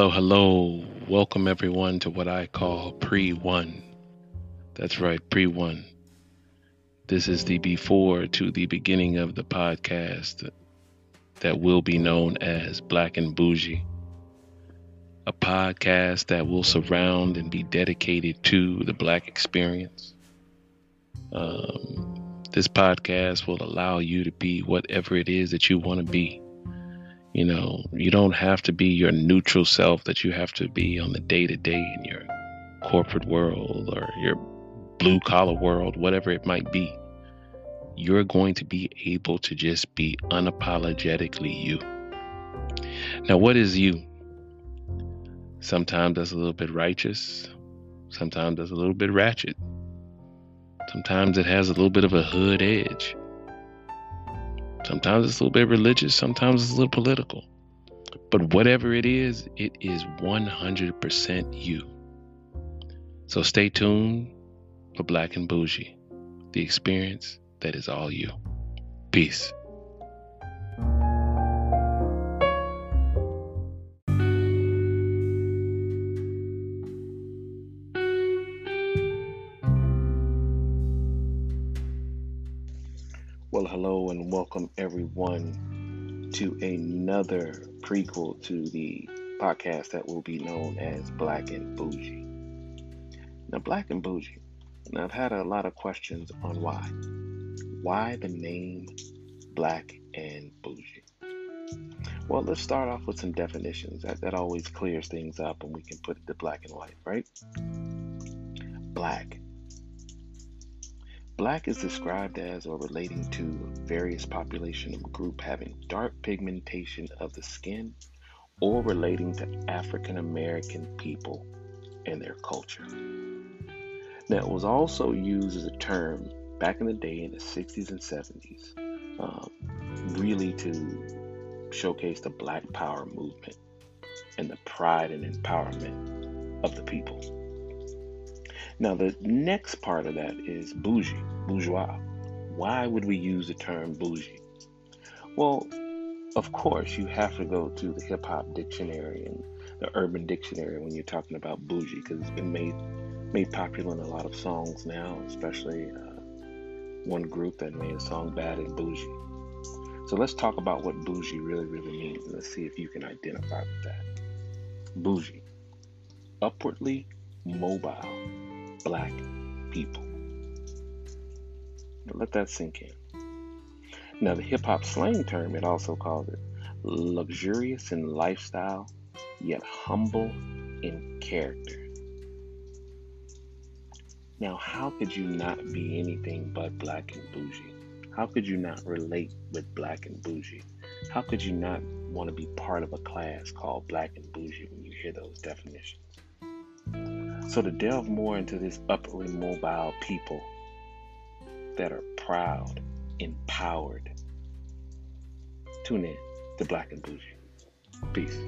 Hello, hello. Welcome everyone to what I call pre one. That's right, pre one. This is the before to the beginning of the podcast that will be known as Black and Bougie. A podcast that will surround and be dedicated to the Black experience. Um, this podcast will allow you to be whatever it is that you want to be you know, you don't have to be your neutral self that you have to be on the day to day in your corporate world or your blue collar world, whatever it might be. You're going to be able to just be unapologetically you. Now, what is you? Sometimes that's a little bit righteous, sometimes that's a little bit ratchet, sometimes it has a little bit of a hood edge. Sometimes it's a little bit religious, sometimes it's a little political. But whatever it is, it is 100% you. So stay tuned for Black and Bougie, the experience that is all you. Peace. Well, hello and welcome everyone to another prequel to the podcast that will be known as Black and Bougie. Now, Black and Bougie. Now, I've had a lot of questions on why. Why the name Black and Bougie? Well, let's start off with some definitions. That, that always clears things up and we can put it to black and white, right? Black Black is described as or relating to various population group having dark pigmentation of the skin or relating to African American people and their culture. Now, it was also used as a term back in the day in the 60s and 70s, um, really to showcase the Black Power movement and the pride and empowerment of the people. Now, the next part of that is bougie, bourgeois. Why would we use the term bougie? Well, of course, you have to go to the hip hop dictionary and the urban dictionary when you're talking about bougie because it's been made made popular in a lot of songs now, especially uh, one group that made a song "Bad and Boujee." So let's talk about what bougie really, really means, and let's see if you can identify with that. Bougie, upwardly mobile black people. Now let that sink in. Now, the hip hop slang term, it also calls it luxurious in lifestyle, yet humble in character. Now, how could you not be anything but black and bougie? How could you not relate with black and bougie? How could you not want to be part of a class called black and bougie when you hear those definitions? So, to delve more into this upwardly mobile people that are proud, empowered, tune in to Black and Bougie. Peace.